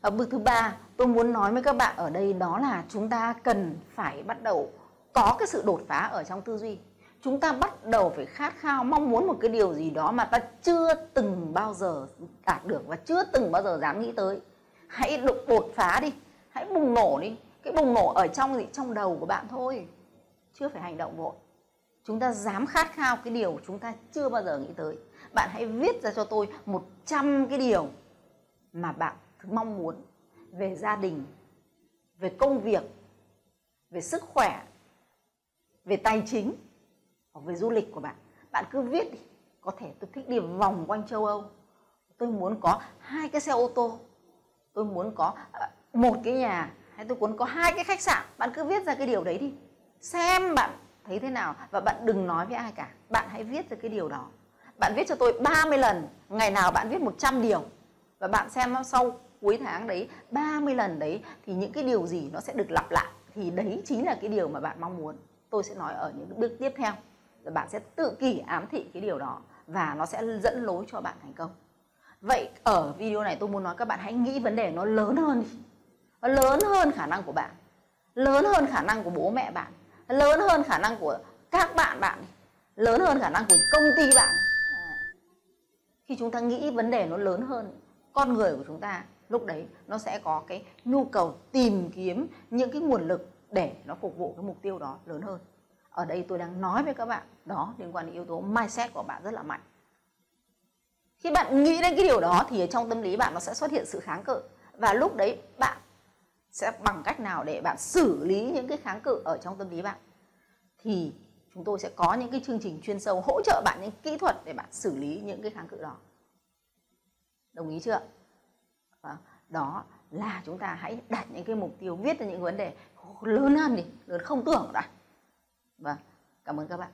Ở bước thứ ba tôi muốn nói với các bạn ở đây đó là chúng ta cần phải bắt đầu có cái sự đột phá ở trong tư duy. Chúng ta bắt đầu phải khát khao mong muốn một cái điều gì đó mà ta chưa từng bao giờ đạt được và chưa từng bao giờ dám nghĩ tới. Hãy đột, đột phá đi hãy bùng nổ đi. Cái bùng nổ ở trong gì? Trong đầu của bạn thôi chưa phải hành động vội chúng ta dám khát khao cái điều chúng ta chưa bao giờ nghĩ tới. Bạn hãy viết ra cho tôi 100 cái điều mà bạn mong muốn về gia đình, về công việc, về sức khỏe, về tài chính, hoặc về du lịch của bạn. Bạn cứ viết đi. Có thể tôi thích đi vòng quanh châu âu. Tôi muốn có hai cái xe ô tô. Tôi muốn có à, một cái nhà. Hay tôi muốn có hai cái khách sạn. Bạn cứ viết ra cái điều đấy đi. Xem bạn thấy thế nào? Và bạn đừng nói với ai cả. Bạn hãy viết ra cái điều đó. Bạn viết cho tôi 30 lần. Ngày nào bạn viết 100 điều. Và bạn xem sau cuối tháng đấy 30 lần đấy, thì những cái điều gì nó sẽ được lặp lại. Thì đấy chính là cái điều mà bạn mong muốn. Tôi sẽ nói ở những bước tiếp theo. Là bạn sẽ tự kỷ ám thị cái điều đó. Và nó sẽ dẫn lối cho bạn thành công. Vậy ở video này tôi muốn nói, các bạn hãy nghĩ vấn đề nó lớn hơn đi. Nó lớn hơn khả năng của bạn. Lớn hơn khả năng của bố mẹ bạn lớn hơn khả năng của các bạn bạn lớn hơn khả năng của công ty bạn à. khi chúng ta nghĩ vấn đề nó lớn hơn, con người của chúng ta, lúc đấy nó sẽ có cái nhu cầu tìm kiếm những cái nguồn lực để nó phục vụ cái mục tiêu đó lớn hơn. Ở đây tôi đang nói với các bạn, đó liên quan đến yếu tố mindset của bạn rất là mạnh. Khi bạn nghĩ đến cái điều đó thì trong tâm lý bạn nó sẽ xuất hiện sự kháng cự. Và lúc đấy bạn sẽ bằng cách nào để bạn xử lý những cái kháng cự ở trong tâm lý bạn? Thì chúng tôi sẽ có những cái chương trình chuyên sâu hỗ trợ bạn những kỹ thuật để bạn xử lý những cái kháng cự đó. Đồng ý chưa vâng, đó là chúng ta hãy đặt những cái mục tiêu, viết ra những vấn đề lớn hơn đi, lớn không tưởng đã vâng cảm ơn các bạn.